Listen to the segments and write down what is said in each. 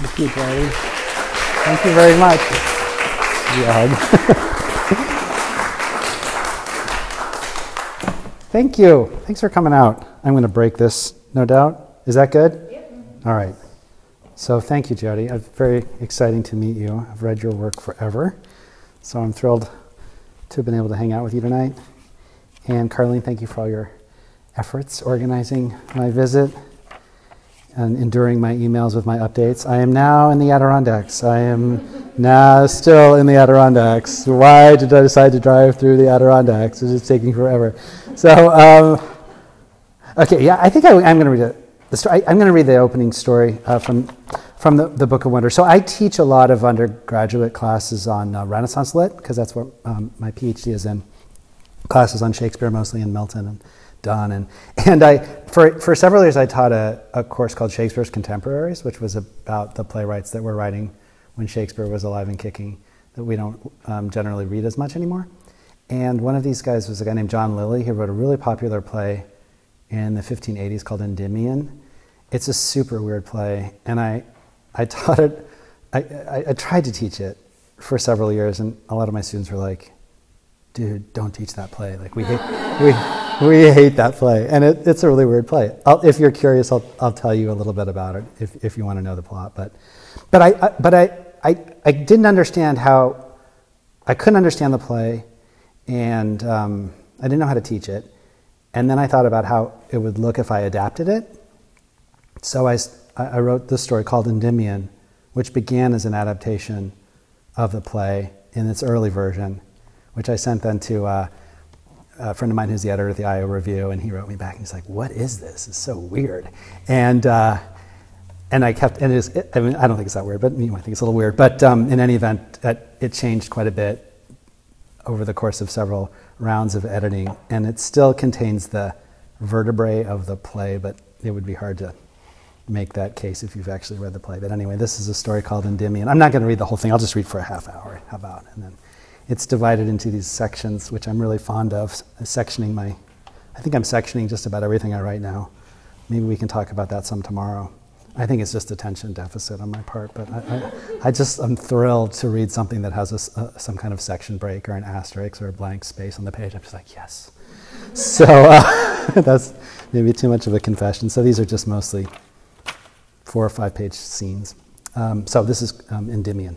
Thank you, Jody. Thank you very much. Thank you. Thanks for coming out. I'm going to break this, no doubt. Is that good? Yep. All right. So thank you, Jody. It's very exciting to meet you. I've read your work forever. So I'm thrilled to have been able to hang out with you tonight. And Carlene, thank you for all your efforts organizing my visit and enduring my emails with my updates. I am now in the Adirondacks. I am now still in the Adirondacks. Why did I decide to drive through the Adirondacks? It's taking forever. So, um, okay, yeah, I think I, am going to read it. The story, I, am going to read the opening story uh, from from the, the Book of Wonder. So I teach a lot of undergraduate classes on uh, Renaissance Lit because that's what um, my PhD is in. Classes on Shakespeare, mostly in Milton and Donne, and and I for for several years I taught a, a course called Shakespeare's Contemporaries, which was about the playwrights that were writing when Shakespeare was alive and kicking that we don't um, generally read as much anymore. And one of these guys was a guy named John Lyly. He wrote a really popular play in the 1580s called Endymion. It's a super weird play, and I I taught it, I, I, I, tried to teach it for several years, and a lot of my students were like, dude, don't teach that play. Like, we hate, we, we hate that play. And it, it's a really weird play. I'll, if you're curious, I'll, I'll tell you a little bit about it if, if you want to know the plot. But, but, I, I but I, I, I didn't understand how, I couldn't understand the play, and um, I didn't know how to teach it. And then I thought about how it would look if I adapted it. So I, I wrote this story called Endymion, which began as an adaptation of the play in its early version, which I sent then to uh, a friend of mine who's the editor of the Iowa Review, and he wrote me back and he's like, "What is this? It's so weird." And uh, and I kept and it is, I mean I don't think it's that weird, but you might think it's a little weird. But um, in any event, it, it changed quite a bit over the course of several rounds of editing, and it still contains the vertebrae of the play, but it would be hard to make that case if you've actually read the play. But anyway, this is a story called Endymion. I'm not going to read the whole thing. I'll just read for a half hour. How about? And then it's divided into these sections, which I'm really fond of. Sectioning my, I think I'm sectioning just about everything I write now. Maybe we can talk about that some tomorrow. I think it's just attention deficit on my part, but I, I, I just I'm thrilled to read something that has a, a, some kind of section break or an asterisk or a blank space on the page. I'm just like, yes. So uh, that's maybe too much of a confession. So these are just mostly four or five page scenes. Um, so this is um, Endymion.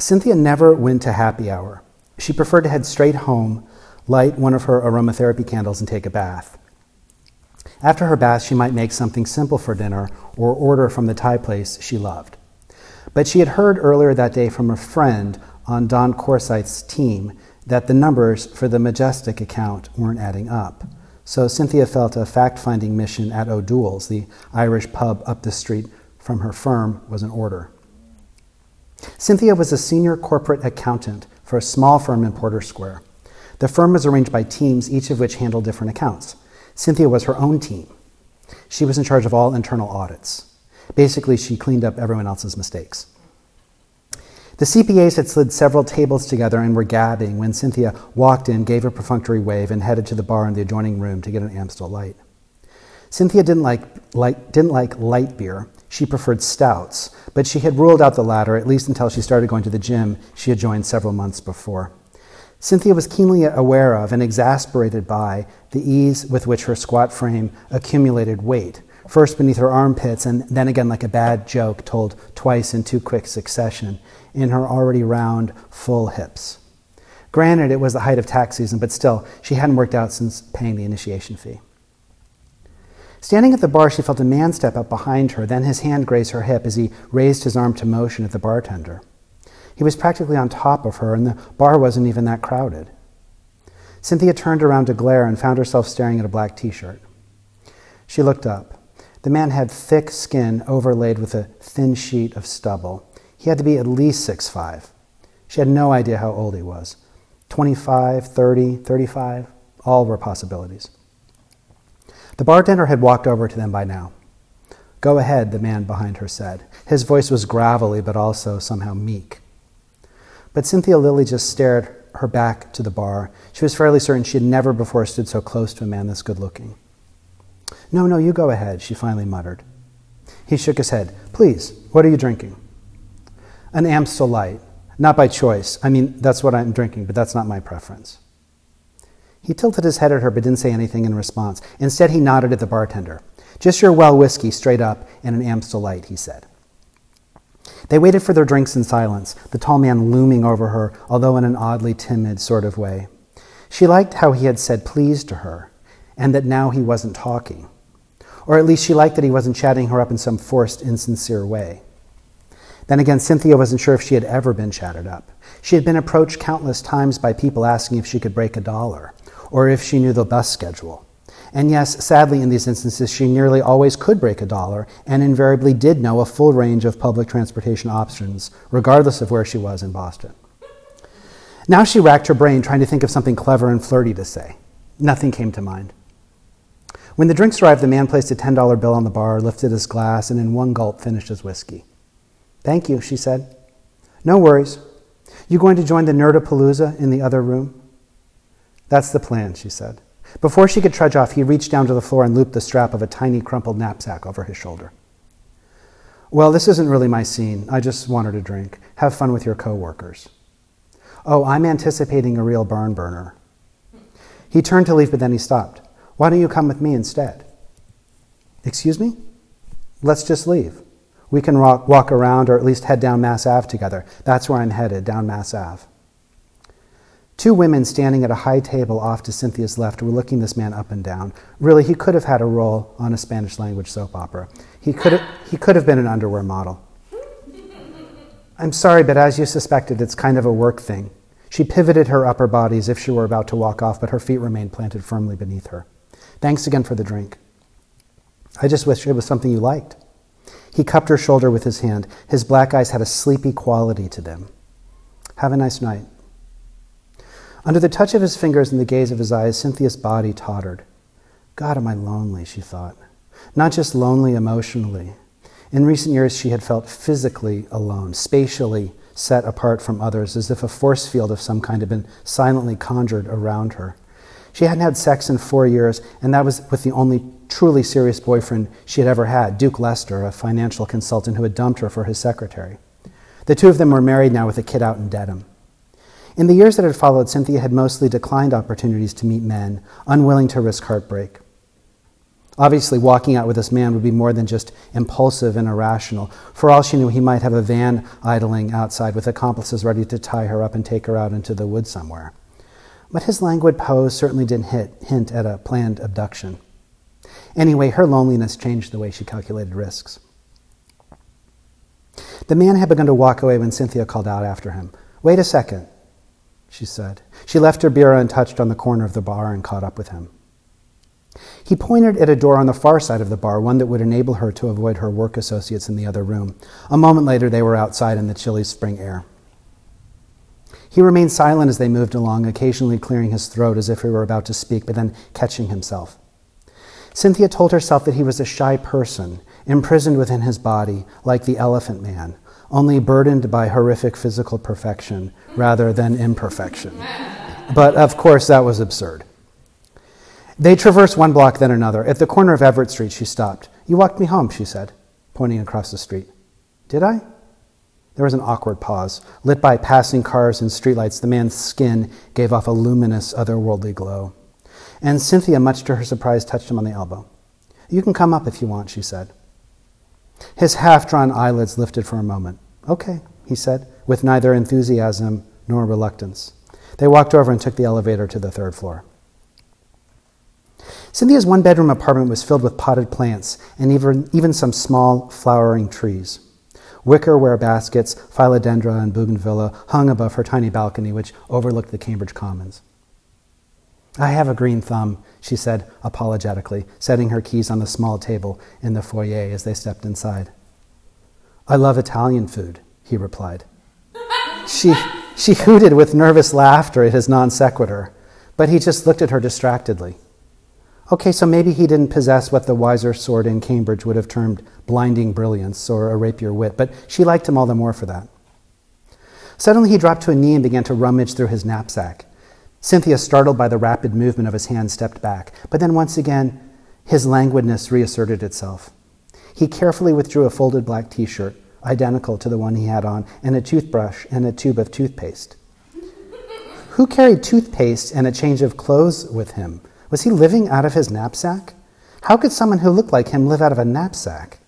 Cynthia never went to happy hour. She preferred to head straight home, light one of her aromatherapy candles, and take a bath. After her bath, she might make something simple for dinner or order from the Thai place she loved. But she had heard earlier that day from a friend on Don Corsyth's team that the numbers for the Majestic account weren't adding up. So Cynthia felt a fact finding mission at O'Doul's, the Irish pub up the street from her firm, was in order. Cynthia was a senior corporate accountant for a small firm in Porter Square. The firm was arranged by teams, each of which handled different accounts. Cynthia was her own team. She was in charge of all internal audits. Basically, she cleaned up everyone else's mistakes. The CPAs had slid several tables together and were gabbing when Cynthia walked in, gave a perfunctory wave, and headed to the bar in the adjoining room to get an Amstel Light. Cynthia didn't like, light, didn't like light beer. She preferred stouts, but she had ruled out the latter, at least until she started going to the gym she had joined several months before. Cynthia was keenly aware of and exasperated by the ease with which her squat frame accumulated weight, first beneath her armpits and then again like a bad joke told twice in too quick succession, in her already round, full hips. Granted, it was the height of tax season, but still, she hadn't worked out since paying the initiation fee. Standing at the bar, she felt a man step up behind her, then his hand graze her hip as he raised his arm to motion at the bartender. He was practically on top of her, and the bar wasn't even that crowded. Cynthia turned around to glare and found herself staring at a black t shirt. She looked up. The man had thick skin overlaid with a thin sheet of stubble. He had to be at least six five. She had no idea how old he was 25, 30, 35, all were possibilities. The bartender had walked over to them by now. Go ahead, the man behind her said. His voice was gravelly, but also somehow meek. But Cynthia Lilly just stared her back to the bar. She was fairly certain she had never before stood so close to a man this good looking. No, no, you go ahead, she finally muttered. He shook his head. Please, what are you drinking? An Amstel Light. Not by choice. I mean, that's what I'm drinking, but that's not my preference. He tilted his head at her but didn't say anything in response. Instead, he nodded at the bartender. Just your well whiskey, straight up, and an Amstel Light, he said. They waited for their drinks in silence, the tall man looming over her, although in an oddly timid sort of way. She liked how he had said please to her, and that now he wasn't talking. Or at least she liked that he wasn't chatting her up in some forced, insincere way. Then again, Cynthia wasn't sure if she had ever been chatted up. She had been approached countless times by people asking if she could break a dollar, or if she knew the bus schedule. And yes, sadly, in these instances, she nearly always could break a dollar and invariably did know a full range of public transportation options, regardless of where she was in Boston. Now she racked her brain trying to think of something clever and flirty to say. Nothing came to mind. When the drinks arrived, the man placed a $10 bill on the bar, lifted his glass, and in one gulp finished his whiskey. Thank you, she said. No worries. You going to join the Nerdapalooza in the other room? That's the plan, she said. Before she could trudge off, he reached down to the floor and looped the strap of a tiny crumpled knapsack over his shoulder. Well, this isn't really my scene. I just wanted a drink. Have fun with your coworkers. Oh, I'm anticipating a real barn burner. He turned to leave, but then he stopped. Why don't you come with me instead? Excuse me? Let's just leave. We can walk around or at least head down Mass Ave together. That's where I'm headed, down Mass Ave. Two women standing at a high table off to Cynthia's left were looking this man up and down. Really, he could have had a role on a Spanish language soap opera. He could have, he could have been an underwear model. I'm sorry, but as you suspected, it's kind of a work thing. She pivoted her upper body as if she were about to walk off, but her feet remained planted firmly beneath her. Thanks again for the drink. I just wish it was something you liked. He cupped her shoulder with his hand. His black eyes had a sleepy quality to them. Have a nice night. Under the touch of his fingers and the gaze of his eyes, Cynthia's body tottered. God, am I lonely, she thought. Not just lonely emotionally. In recent years, she had felt physically alone, spatially set apart from others, as if a force field of some kind had been silently conjured around her. She hadn't had sex in four years, and that was with the only truly serious boyfriend she had ever had, Duke Lester, a financial consultant who had dumped her for his secretary. The two of them were married now with a kid out in Dedham. In the years that had followed, Cynthia had mostly declined opportunities to meet men, unwilling to risk heartbreak. Obviously, walking out with this man would be more than just impulsive and irrational. For all she knew, he might have a van idling outside with accomplices ready to tie her up and take her out into the woods somewhere. But his languid pose certainly didn't hit, hint at a planned abduction. Anyway, her loneliness changed the way she calculated risks. The man had begun to walk away when Cynthia called out after him. Wait a second she said. She left her beer untouched on the corner of the bar and caught up with him. He pointed at a door on the far side of the bar, one that would enable her to avoid her work associates in the other room. A moment later, they were outside in the chilly spring air. He remained silent as they moved along, occasionally clearing his throat as if he were about to speak, but then catching himself. Cynthia told herself that he was a shy person, imprisoned within his body, like the elephant man, only burdened by horrific physical perfection rather than imperfection. But of course, that was absurd. They traversed one block, then another. At the corner of Everett Street, she stopped. You walked me home, she said, pointing across the street. Did I? There was an awkward pause. Lit by passing cars and streetlights, the man's skin gave off a luminous, otherworldly glow. And Cynthia, much to her surprise, touched him on the elbow. You can come up if you want, she said. His half drawn eyelids lifted for a moment. Okay, he said, with neither enthusiasm nor reluctance. They walked over and took the elevator to the third floor. Cynthia's one bedroom apartment was filled with potted plants and even, even some small flowering trees. Wickerware baskets, philodendra, and bougainvillea hung above her tiny balcony, which overlooked the Cambridge Commons. I have a green thumb, she said apologetically, setting her keys on the small table in the foyer as they stepped inside. I love Italian food, he replied. she, she hooted with nervous laughter at his non sequitur, but he just looked at her distractedly. Okay, so maybe he didn't possess what the wiser sort in Cambridge would have termed blinding brilliance or a rapier wit, but she liked him all the more for that. Suddenly he dropped to a knee and began to rummage through his knapsack. Cynthia, startled by the rapid movement of his hand, stepped back. But then once again, his languidness reasserted itself. He carefully withdrew a folded black t shirt, identical to the one he had on, and a toothbrush and a tube of toothpaste. Who carried toothpaste and a change of clothes with him? Was he living out of his knapsack? How could someone who looked like him live out of a knapsack?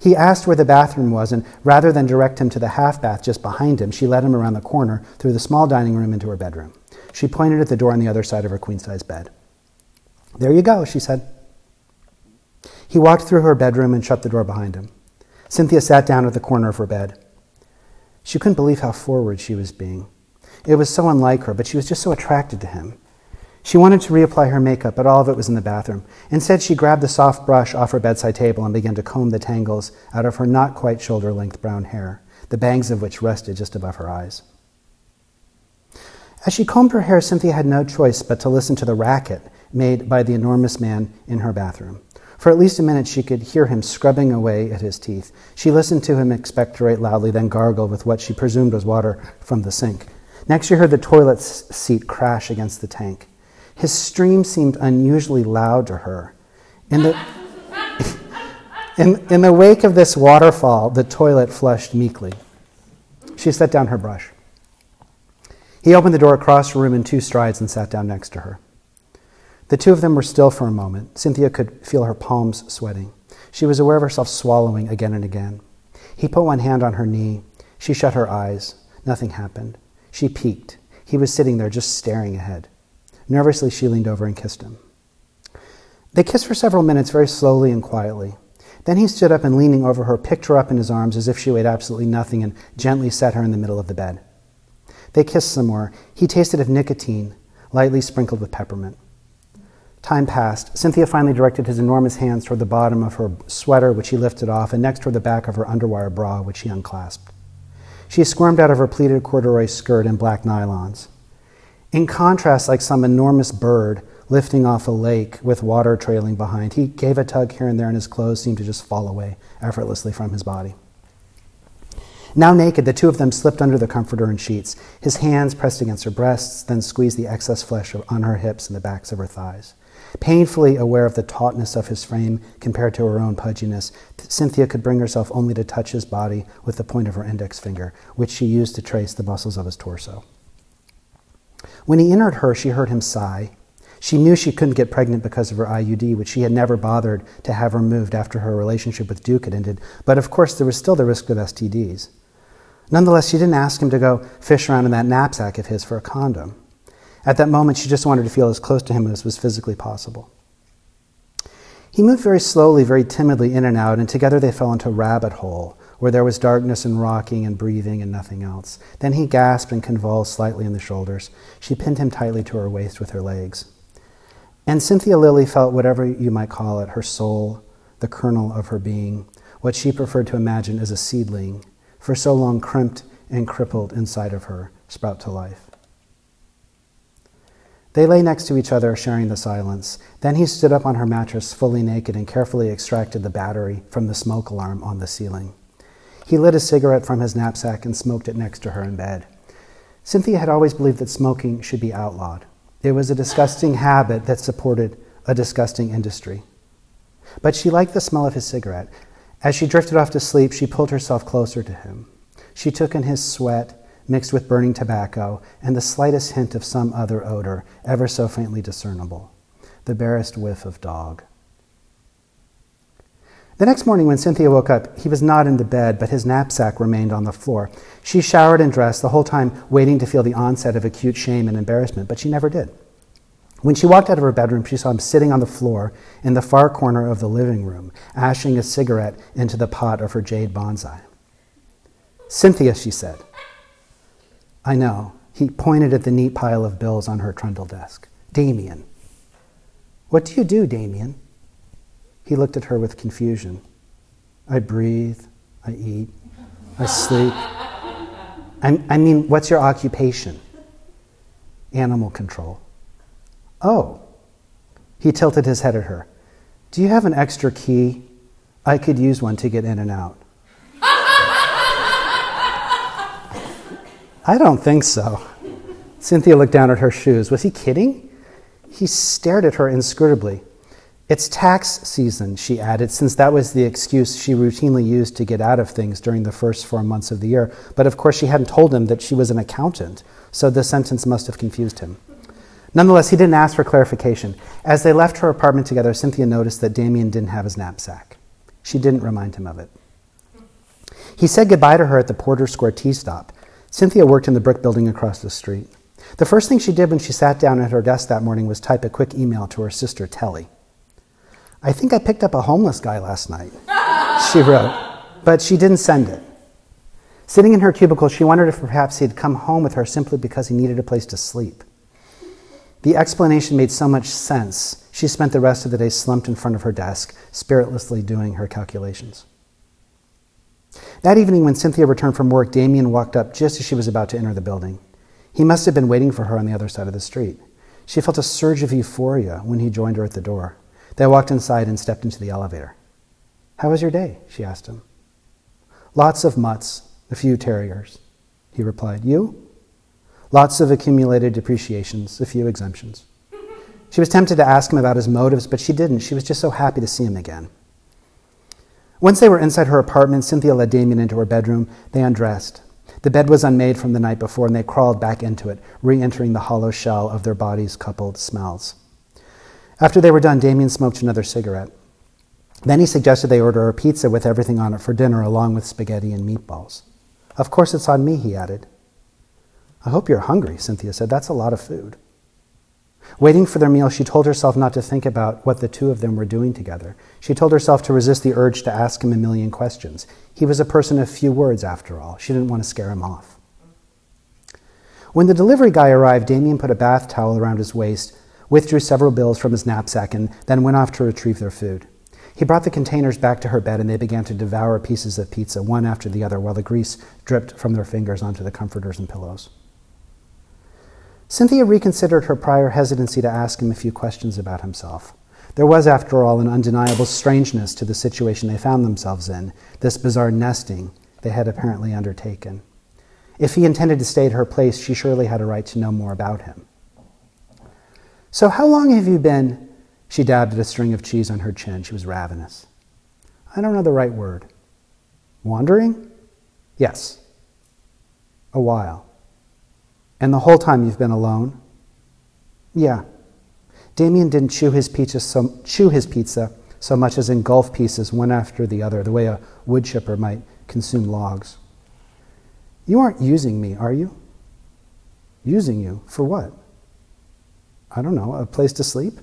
He asked where the bathroom was, and rather than direct him to the half bath just behind him, she led him around the corner through the small dining room into her bedroom. She pointed at the door on the other side of her queen size bed. There you go, she said. He walked through her bedroom and shut the door behind him. Cynthia sat down at the corner of her bed. She couldn't believe how forward she was being. It was so unlike her, but she was just so attracted to him. She wanted to reapply her makeup, but all of it was in the bathroom. Instead, she grabbed the soft brush off her bedside table and began to comb the tangles out of her not quite shoulder length brown hair, the bangs of which rested just above her eyes. As she combed her hair, Cynthia had no choice but to listen to the racket made by the enormous man in her bathroom. For at least a minute, she could hear him scrubbing away at his teeth. She listened to him expectorate loudly, then gargle with what she presumed was water from the sink. Next, she heard the toilet seat crash against the tank. His stream seemed unusually loud to her. In the, in, in the wake of this waterfall, the toilet flushed meekly. She set down her brush. He opened the door across the room in two strides and sat down next to her. The two of them were still for a moment. Cynthia could feel her palms sweating. She was aware of herself swallowing again and again. He put one hand on her knee. She shut her eyes. Nothing happened. She peeked. He was sitting there just staring ahead. Nervously, she leaned over and kissed him. They kissed for several minutes, very slowly and quietly. Then he stood up and, leaning over her, picked her up in his arms as if she weighed absolutely nothing and gently set her in the middle of the bed. They kissed some more. He tasted of nicotine, lightly sprinkled with peppermint. Time passed. Cynthia finally directed his enormous hands toward the bottom of her sweater, which he lifted off, and next toward the back of her underwire bra, which he unclasped. She squirmed out of her pleated corduroy skirt and black nylons. In contrast, like some enormous bird lifting off a lake with water trailing behind, he gave a tug here and there, and his clothes seemed to just fall away effortlessly from his body. Now naked, the two of them slipped under the comforter and sheets. His hands pressed against her breasts, then squeezed the excess flesh on her hips and the backs of her thighs. Painfully aware of the tautness of his frame compared to her own pudginess, Cynthia could bring herself only to touch his body with the point of her index finger, which she used to trace the muscles of his torso. When he entered her, she heard him sigh. She knew she couldn't get pregnant because of her IUD, which she had never bothered to have removed after her relationship with Duke had ended. But of course, there was still the risk of STDs. Nonetheless, she didn't ask him to go fish around in that knapsack of his for a condom. At that moment, she just wanted to feel as close to him as was physically possible. He moved very slowly, very timidly in and out, and together they fell into a rabbit hole where there was darkness and rocking and breathing and nothing else. Then he gasped and convulsed slightly in the shoulders. She pinned him tightly to her waist with her legs. And Cynthia Lilly felt whatever you might call it, her soul, the kernel of her being, what she preferred to imagine as a seedling, for so long crimped and crippled inside of her, sprout to life. They lay next to each other, sharing the silence. Then he stood up on her mattress, fully naked, and carefully extracted the battery from the smoke alarm on the ceiling. He lit a cigarette from his knapsack and smoked it next to her in bed. Cynthia had always believed that smoking should be outlawed. It was a disgusting habit that supported a disgusting industry. But she liked the smell of his cigarette. As she drifted off to sleep, she pulled herself closer to him. She took in his sweat mixed with burning tobacco and the slightest hint of some other odor, ever so faintly discernible the barest whiff of dog. The next morning, when Cynthia woke up, he was not in the bed, but his knapsack remained on the floor. She showered and dressed, the whole time waiting to feel the onset of acute shame and embarrassment, but she never did. When she walked out of her bedroom, she saw him sitting on the floor in the far corner of the living room, ashing a cigarette into the pot of her jade bonsai. Cynthia, she said. I know. He pointed at the neat pile of bills on her trundle desk. Damien. What do you do, Damien? He looked at her with confusion. I breathe, I eat, I sleep. I, I mean, what's your occupation? Animal control. Oh. He tilted his head at her. Do you have an extra key? I could use one to get in and out. I don't think so. Cynthia looked down at her shoes. Was he kidding? He stared at her inscrutably. It's tax season, she added, since that was the excuse she routinely used to get out of things during the first four months of the year. But of course, she hadn't told him that she was an accountant, so the sentence must have confused him. Nonetheless, he didn't ask for clarification. As they left her apartment together, Cynthia noticed that Damien didn't have his knapsack. She didn't remind him of it. He said goodbye to her at the Porter Square T stop. Cynthia worked in the brick building across the street. The first thing she did when she sat down at her desk that morning was type a quick email to her sister, Telly. I think I picked up a homeless guy last night, she wrote, but she didn't send it. Sitting in her cubicle, she wondered if perhaps he had come home with her simply because he needed a place to sleep. The explanation made so much sense, she spent the rest of the day slumped in front of her desk, spiritlessly doing her calculations. That evening, when Cynthia returned from work, Damien walked up just as she was about to enter the building. He must have been waiting for her on the other side of the street. She felt a surge of euphoria when he joined her at the door. They walked inside and stepped into the elevator. How was your day? she asked him. Lots of mutts, a few terriers, he replied. You? Lots of accumulated depreciations, a few exemptions. She was tempted to ask him about his motives, but she didn't. She was just so happy to see him again. Once they were inside her apartment, Cynthia led Damien into her bedroom. They undressed. The bed was unmade from the night before, and they crawled back into it, re entering the hollow shell of their bodies' coupled smells. After they were done, Damien smoked another cigarette. Then he suggested they order a pizza with everything on it for dinner, along with spaghetti and meatballs. Of course, it's on me, he added. I hope you're hungry, Cynthia said. That's a lot of food. Waiting for their meal, she told herself not to think about what the two of them were doing together. She told herself to resist the urge to ask him a million questions. He was a person of few words, after all. She didn't want to scare him off. When the delivery guy arrived, Damien put a bath towel around his waist withdrew several bills from his knapsack, and then went off to retrieve their food. He brought the containers back to her bed, and they began to devour pieces of pizza, one after the other, while the grease dripped from their fingers onto the comforters and pillows. Cynthia reconsidered her prior hesitancy to ask him a few questions about himself. There was, after all, an undeniable strangeness to the situation they found themselves in, this bizarre nesting they had apparently undertaken. If he intended to stay at her place, she surely had a right to know more about him. So, how long have you been? She dabbed at a string of cheese on her chin. She was ravenous. I don't know the right word. Wandering? Yes. A while. And the whole time you've been alone? Yeah. Damien didn't chew his pizza so, chew his pizza so much as engulf pieces one after the other, the way a wood chipper might consume logs. You aren't using me, are you? Using you? For what? I don't know, a place to sleep?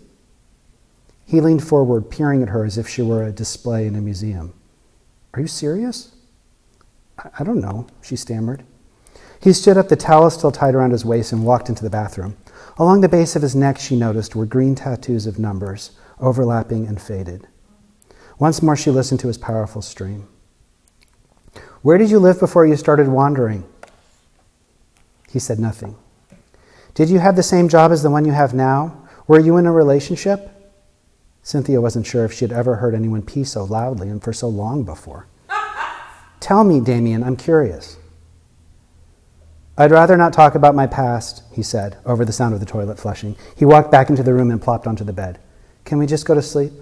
He leaned forward, peering at her as if she were a display in a museum. Are you serious? I don't know, she stammered. He stood up, the towel still tied around his waist, and walked into the bathroom. Along the base of his neck, she noticed, were green tattoos of numbers, overlapping and faded. Once more, she listened to his powerful stream. Where did you live before you started wandering? He said nothing. Did you have the same job as the one you have now? Were you in a relationship? Cynthia wasn't sure if she had ever heard anyone pee so loudly and for so long before. Tell me, Damien, I'm curious. I'd rather not talk about my past, he said, over the sound of the toilet flushing. He walked back into the room and plopped onto the bed. Can we just go to sleep?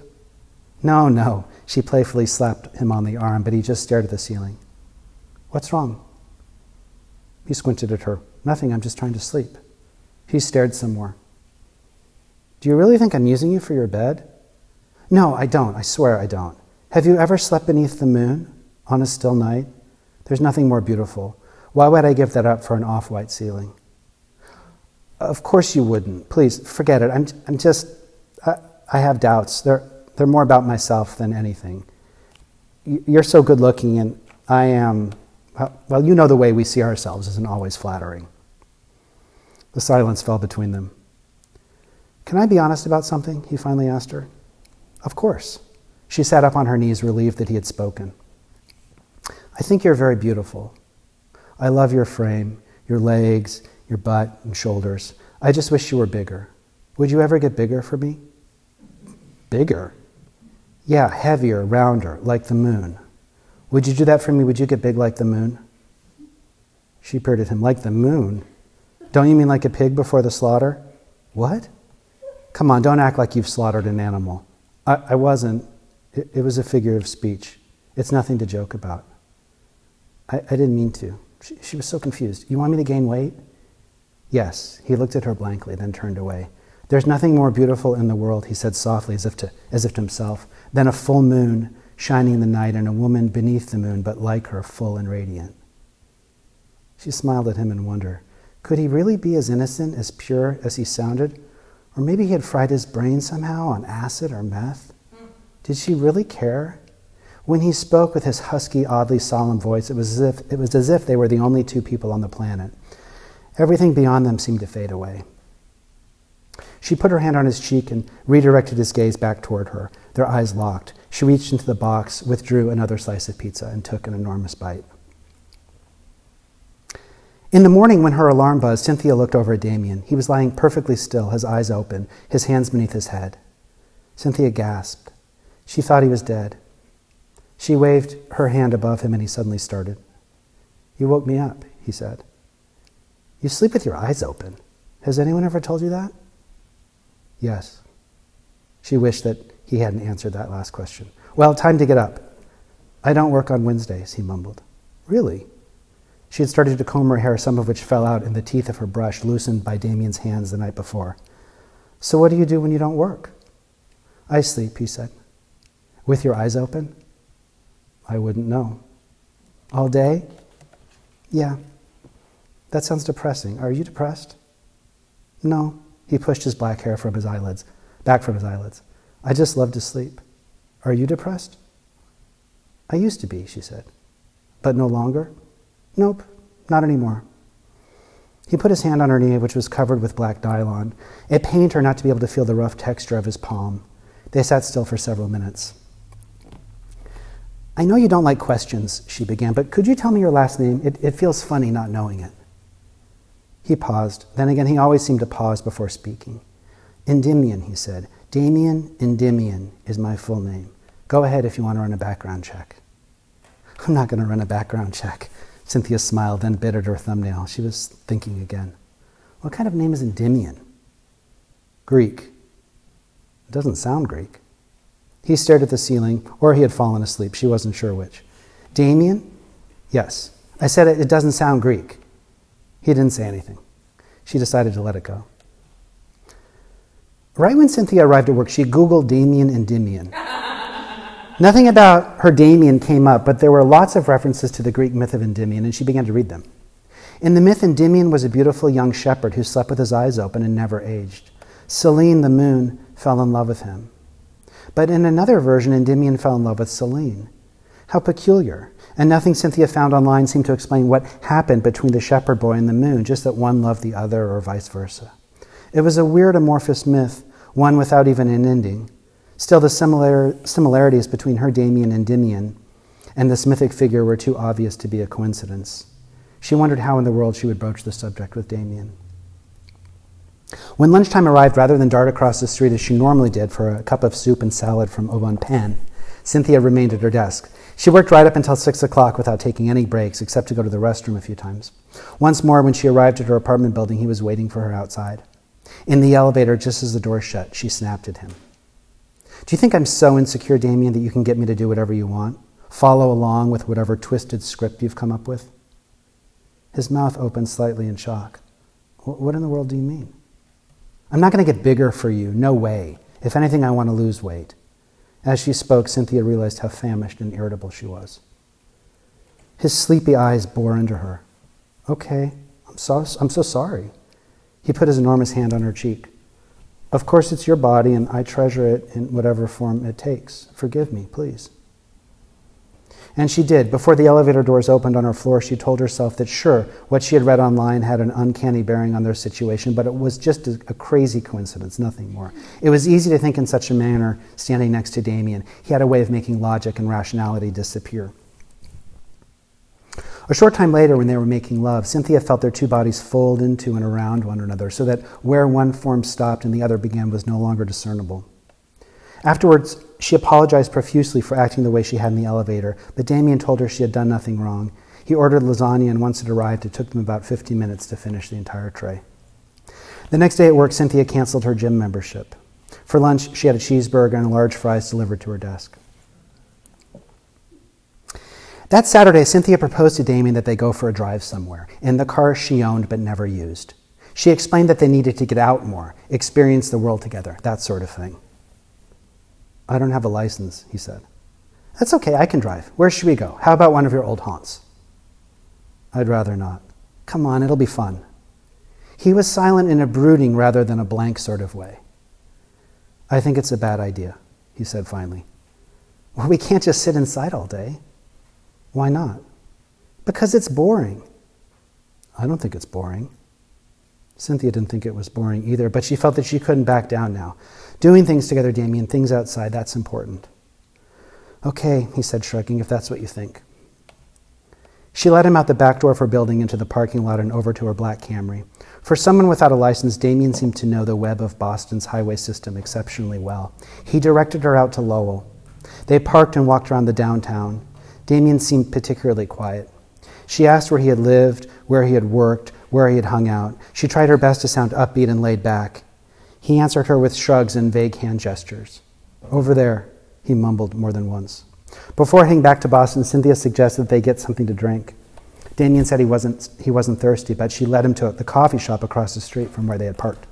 No, no. She playfully slapped him on the arm, but he just stared at the ceiling. What's wrong? He squinted at her. Nothing, I'm just trying to sleep. He stared some more. Do you really think I'm using you for your bed? No, I don't. I swear I don't. Have you ever slept beneath the moon on a still night? There's nothing more beautiful. Why would I give that up for an off white ceiling? Of course you wouldn't. Please, forget it. I'm, I'm just, I, I have doubts. They're, they're more about myself than anything. You're so good looking, and I am, well, you know the way we see ourselves isn't always flattering. The silence fell between them. Can I be honest about something? He finally asked her. Of course. She sat up on her knees, relieved that he had spoken. I think you're very beautiful. I love your frame, your legs, your butt, and shoulders. I just wish you were bigger. Would you ever get bigger for me? Bigger? Yeah, heavier, rounder, like the moon. Would you do that for me? Would you get big like the moon? She peered at him, like the moon. Don't you mean like a pig before the slaughter? What? Come on, don't act like you've slaughtered an animal. I, I wasn't. It, it, was a figure of speech. It's nothing to joke about. I, I didn't mean to. She, she was so confused. You want me to gain weight? Yes. He looked at her blankly, then turned away. There's nothing more beautiful in the world, he said softly, as if to, as if to himself, than a full moon shining in the night and a woman beneath the moon, but like her, full and radiant. She smiled at him in wonder. Could he really be as innocent, as pure as he sounded? Or maybe he had fried his brain somehow on acid or meth? Did she really care? When he spoke with his husky, oddly solemn voice, it was, as if, it was as if they were the only two people on the planet. Everything beyond them seemed to fade away. She put her hand on his cheek and redirected his gaze back toward her, their eyes locked. She reached into the box, withdrew another slice of pizza, and took an enormous bite. In the morning, when her alarm buzzed, Cynthia looked over at Damien. He was lying perfectly still, his eyes open, his hands beneath his head. Cynthia gasped. She thought he was dead. She waved her hand above him, and he suddenly started. You woke me up, he said. You sleep with your eyes open. Has anyone ever told you that? Yes. She wished that he hadn't answered that last question. Well, time to get up. I don't work on Wednesdays, he mumbled. Really? She had started to comb her hair, some of which fell out in the teeth of her brush, loosened by Damien's hands the night before. So, what do you do when you don't work? I sleep, he said. With your eyes open? I wouldn't know. All day? Yeah. That sounds depressing. Are you depressed? No. He pushed his black hair from his eyelids, back from his eyelids. I just love to sleep. Are you depressed? I used to be, she said. But no longer? Nope, not anymore. He put his hand on her knee, which was covered with black nylon. It pained her not to be able to feel the rough texture of his palm. They sat still for several minutes. I know you don't like questions, she began, but could you tell me your last name? It, it feels funny not knowing it. He paused. Then again, he always seemed to pause before speaking. Endymion, he said. Damien Endymion is my full name. Go ahead if you want to run a background check. I'm not going to run a background check. Cynthia smiled, then bit at her thumbnail. She was thinking again. What kind of name is Endymion? Greek. It doesn't sound Greek. He stared at the ceiling, or he had fallen asleep. She wasn't sure which. Damien? Yes. I said it, doesn't sound Greek. He didn't say anything. She decided to let it go. Right when Cynthia arrived at work, she Googled Damien and Endymion. Nothing about her Damien came up, but there were lots of references to the Greek myth of Endymion, and she began to read them. In the myth, Endymion was a beautiful young shepherd who slept with his eyes open and never aged. Selene, the moon, fell in love with him. But in another version, Endymion fell in love with Selene. How peculiar. And nothing Cynthia found online seemed to explain what happened between the shepherd boy and the moon, just that one loved the other or vice versa. It was a weird amorphous myth, one without even an ending. Still, the similar, similarities between her Damien and Endymion and this mythic figure were too obvious to be a coincidence. She wondered how in the world she would broach the subject with Damien. When lunchtime arrived, rather than dart across the street as she normally did for a cup of soup and salad from Au Pan, Cynthia remained at her desk. She worked right up until six o'clock without taking any breaks, except to go to the restroom a few times. Once more, when she arrived at her apartment building, he was waiting for her outside. In the elevator, just as the door shut, she snapped at him. Do you think I'm so insecure, Damien, that you can get me to do whatever you want? Follow along with whatever twisted script you've come up with? His mouth opened slightly in shock. What in the world do you mean? I'm not going to get bigger for you. No way. If anything, I want to lose weight. As she spoke, Cynthia realized how famished and irritable she was. His sleepy eyes bore into her. Okay, I'm so, I'm so sorry. He put his enormous hand on her cheek. Of course, it's your body, and I treasure it in whatever form it takes. Forgive me, please. And she did. Before the elevator doors opened on her floor, she told herself that sure, what she had read online had an uncanny bearing on their situation, but it was just a, a, crazy coincidence, nothing more. It was easy to think in such a manner standing next to Damien. He had a way of making logic and rationality disappear. A short time later, when they were making love, Cynthia felt their two bodies fold into and around one another, so that where one form stopped and the other began was no longer discernible. Afterwards, she apologized profusely for acting the way she had in the elevator, but Damien told her she had done nothing wrong. He ordered lasagna, and once it arrived, it took them about 50 minutes to finish the entire tray. The next day at work, Cynthia canceled her gym membership. For lunch, she had a cheeseburger and large fries delivered to her desk. That Saturday, Cynthia proposed to Damien that they go for a drive somewhere, in the car she owned but never used. She explained that they needed to get out more, experience the world together, that sort of thing. I don't have a license, he said. That's okay, I can drive. Where should we go? How about one of your old haunts? I'd rather not. Come on, it'll be fun. He was silent in a brooding rather than a blank sort of way. I think it's a bad idea, he said finally. Well, we can't just sit inside all day. Why not? Because it's boring. I don't think it's boring. Cynthia didn't think it was boring either, but she felt that she couldn't back down now. Doing things together, Damien, things outside, that's important. Okay, he said, shrugging, if that's what you think. She led him out the back door of her building into the parking lot and over to her black Camry. For someone without a license, Damien seemed to know the web of Boston's highway system exceptionally well. He directed her out to Lowell. They parked and walked around the downtown. Damien seemed particularly quiet. She asked where he had lived, where he had worked, where he had hung out. She tried her best to sound upbeat and laid back. He answered her with shrugs and vague hand gestures. Over there, he mumbled more than once. Before heading back to Boston, Cynthia suggested they get something to drink. Damien said he wasn't, he wasn't thirsty, but she led him to the coffee shop across the street from where they had parked.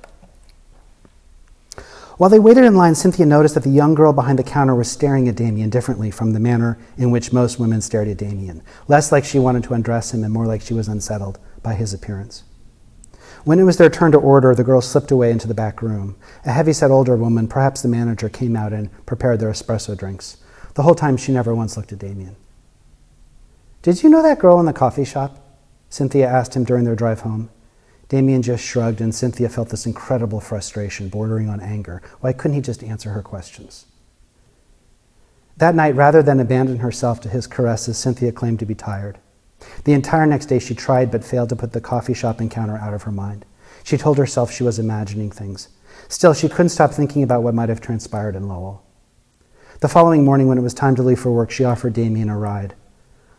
While they waited in line, Cynthia noticed that the young girl behind the counter was staring at Damien differently from the manner in which most women stared at Damien, less like she wanted to undress him and more like she was unsettled by his appearance. When it was their turn to order, the girl slipped away into the back room. A heavy-set older woman, perhaps the manager, came out and prepared their espresso drinks. The whole time she never once looked at Damien. Did you know that girl in the coffee shop? Cynthia asked him during their drive home. Damien just shrugged, and Cynthia felt this incredible frustration, bordering on anger. Why couldn't he just answer her questions? That night, rather than abandon herself to his caresses, Cynthia claimed to be tired. The entire next day, she tried but failed to put the coffee shop encounter out of her mind. She told herself she was imagining things. Still, she couldn't stop thinking about what might have transpired in Lowell. The following morning, when it was time to leave for work, she offered Damien a ride.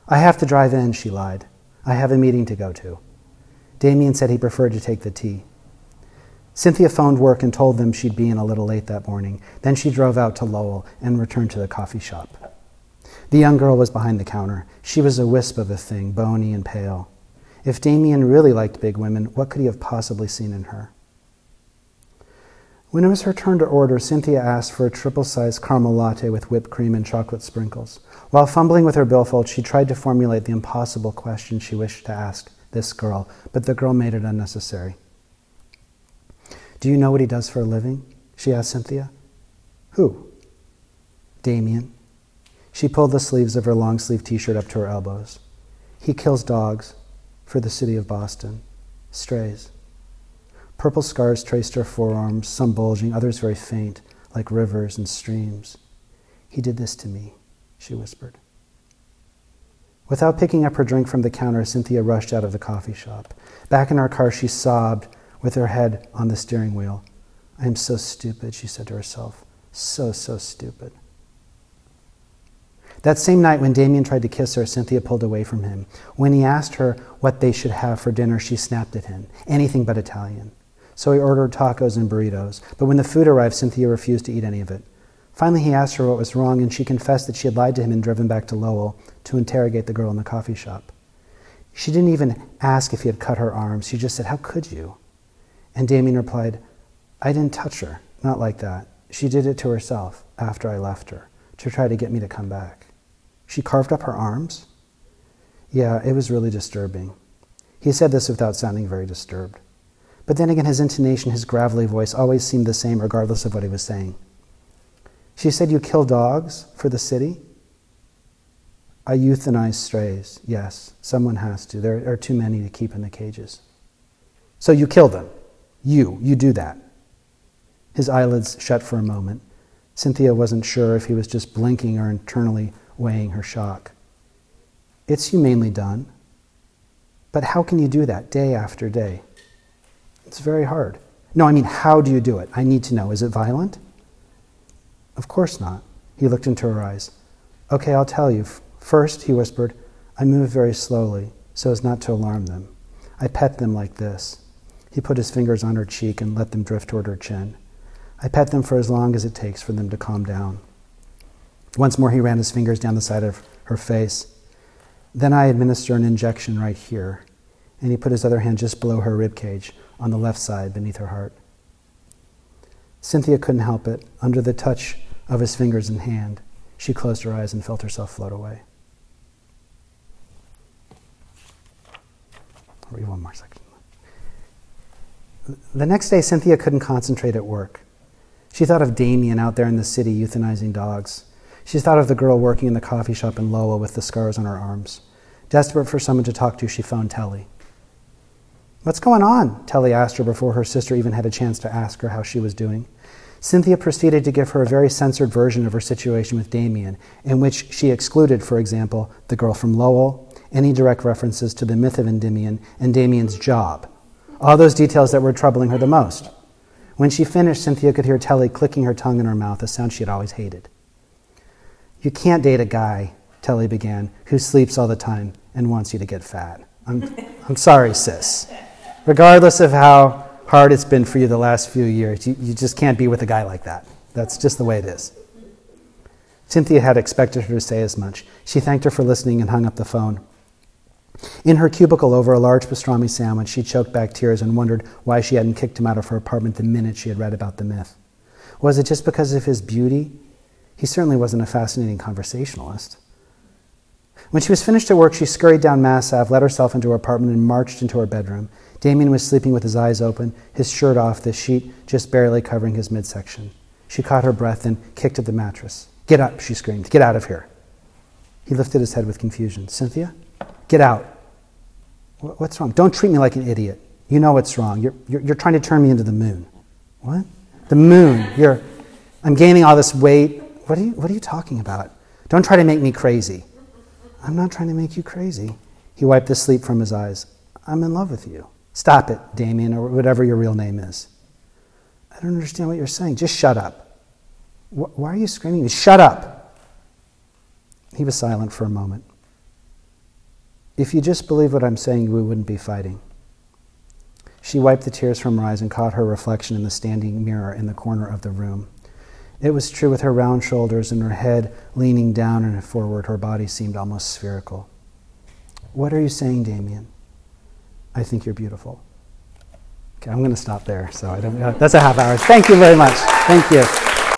I have to drive in, she lied. I have a meeting to go to. Damien said he preferred to take the T. Cynthia phoned work and told them she'd be in a little late that morning. Then she drove out to Lowell and returned to the coffee shop. The young girl was behind the counter. She was a wisp of a thing, bony and pale. If Damien really liked big women, what could he have possibly seen in her? When it was her turn to order, Cynthia asked for a triple sized caramel latte with whipped cream and chocolate sprinkles. While fumbling with her billfold, she tried to formulate the impossible question she wished to ask this girl, but the girl made it unnecessary. Do you know what he does for a living? She asked Cynthia. Who? Damien. She pulled the sleeves of her long sleeve t shirt up to her elbows. He kills dogs for the city of Boston, strays. Purple scars traced her forearms, some bulging, others very faint, like rivers and streams. He did this to me, she whispered. Without picking up her drink from the counter, Cynthia rushed out of the coffee shop. Back in her car, she sobbed with her head on the steering wheel. I am so stupid, she said to herself. So, so stupid. That same night, when Damien tried to kiss her, Cynthia pulled away from him. When he asked her what they should have for dinner, she snapped at him anything but Italian. So he ordered tacos and burritos. But when the food arrived, Cynthia refused to eat any of it. Finally, he asked her what was wrong, and she confessed that she had lied to him and driven back to Lowell to interrogate the girl in the coffee shop. She didn't even ask if he had cut her arms. She just said, How could you? And Damien replied, I didn't touch her. Not like that. She did it to herself after I left her to try to get me to come back. She carved up her arms? Yeah, it was really disturbing. He said this without sounding very disturbed. But then again, his intonation, his gravelly voice always seemed the same regardless of what he was saying. She said, You kill dogs for the city? I euthanize strays. Yes, someone has to. There are too many to keep in the cages. So you kill them. You, you do that. His eyelids shut for a moment. Cynthia wasn't sure if he was just blinking or internally weighing her shock. It's humanely done. But how can you do that day after day? It's very hard. No, I mean, how do you do it? I need to know. Is it violent? Of course not. He looked into her eyes. Okay, I'll tell you. First, he whispered, I move very slowly so as not to alarm them. I pet them like this. He put his fingers on her cheek and let them drift toward her chin. I pet them for as long as it takes for them to calm down. Once more, he ran his fingers down the side of her face. Then I administer an injection right here, and he put his other hand just below her rib cage on the left side beneath her heart. Cynthia couldn't help it. Under the touch of his fingers and hand, she closed her eyes and felt herself float away. Read one more section. The next day, Cynthia couldn't concentrate at work. She thought of Damien out there in the city euthanizing dogs. She thought of the girl working in the coffee shop in Lowell with the scars on her arms. Desperate for someone to talk to, she phoned Telly. What's going on? Telly asked her before her sister even had a chance to ask her how she was doing. Cynthia proceeded to give her a very censored version of her situation with Damien, in which she excluded, for example, the girl from Lowell, any direct references to the myth of Endymion, and Damien's job. All those details that were troubling her the most. When she finished, Cynthia could hear Telly clicking her tongue in her mouth, a sound she had always hated. You can't date a guy, Telly began, who sleeps all the time and wants you to get fat. I'm, I'm sorry, sis. Regardless of how hard it's been for you the last few years, you, you just can't be with a guy like that. That's just the way it is. Cynthia had expected her to say as much. She thanked her for listening and hung up the phone. In her cubicle over a large pastrami sandwich, she choked back tears and wondered why she hadn't kicked him out of her apartment the minute she had read about the myth. Was it just because of his beauty? He certainly wasn't a fascinating conversationalist. When she was finished at work, she scurried down Mass Ave, let herself into her apartment, and marched into her bedroom. Damien was sleeping with his eyes open, his shirt off, the sheet just barely covering his midsection. She caught her breath and kicked at the mattress. Get up, she screamed. Get out of here. He lifted his head with confusion. Cynthia? Get out. What's wrong? Don't treat me like an idiot. You know what's wrong. You're, you're, you're trying to turn me into the moon. What? The moon. You're, I'm gaining all this weight. What are, you, what are you talking about? Don't try to make me crazy. I'm not trying to make you crazy. He wiped the sleep from his eyes. I'm in love with you. Stop it, Damien, or whatever your real name is. I don't understand what you're saying. Just shut up. Why are you screaming? Shut up. He was silent for a moment. If you just believe what I'm saying, we wouldn't be fighting. She wiped the tears from her eyes and caught her reflection in the standing mirror in the corner of the room. It was true with her round shoulders and her head leaning down and forward, her body seemed almost spherical. What are you saying, Damien? I think you're beautiful. Okay, I'm going to stop there. So I don't, uh, that's a half hour. Thank you very much. Thank you.